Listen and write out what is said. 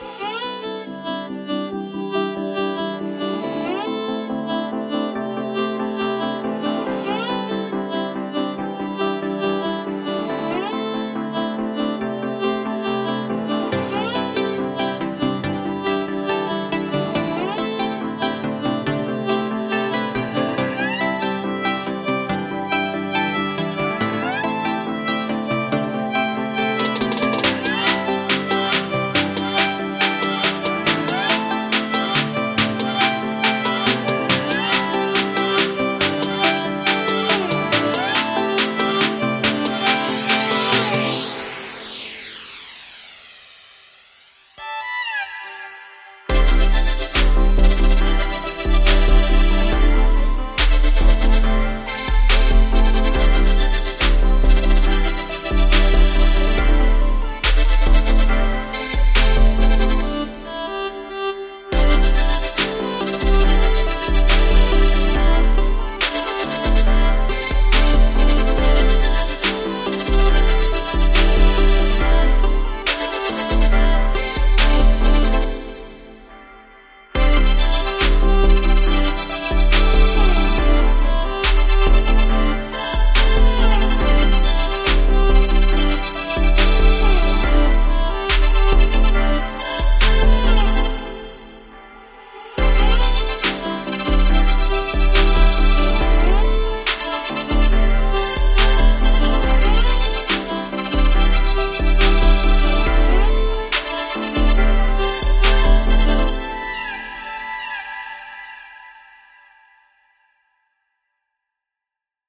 Bye.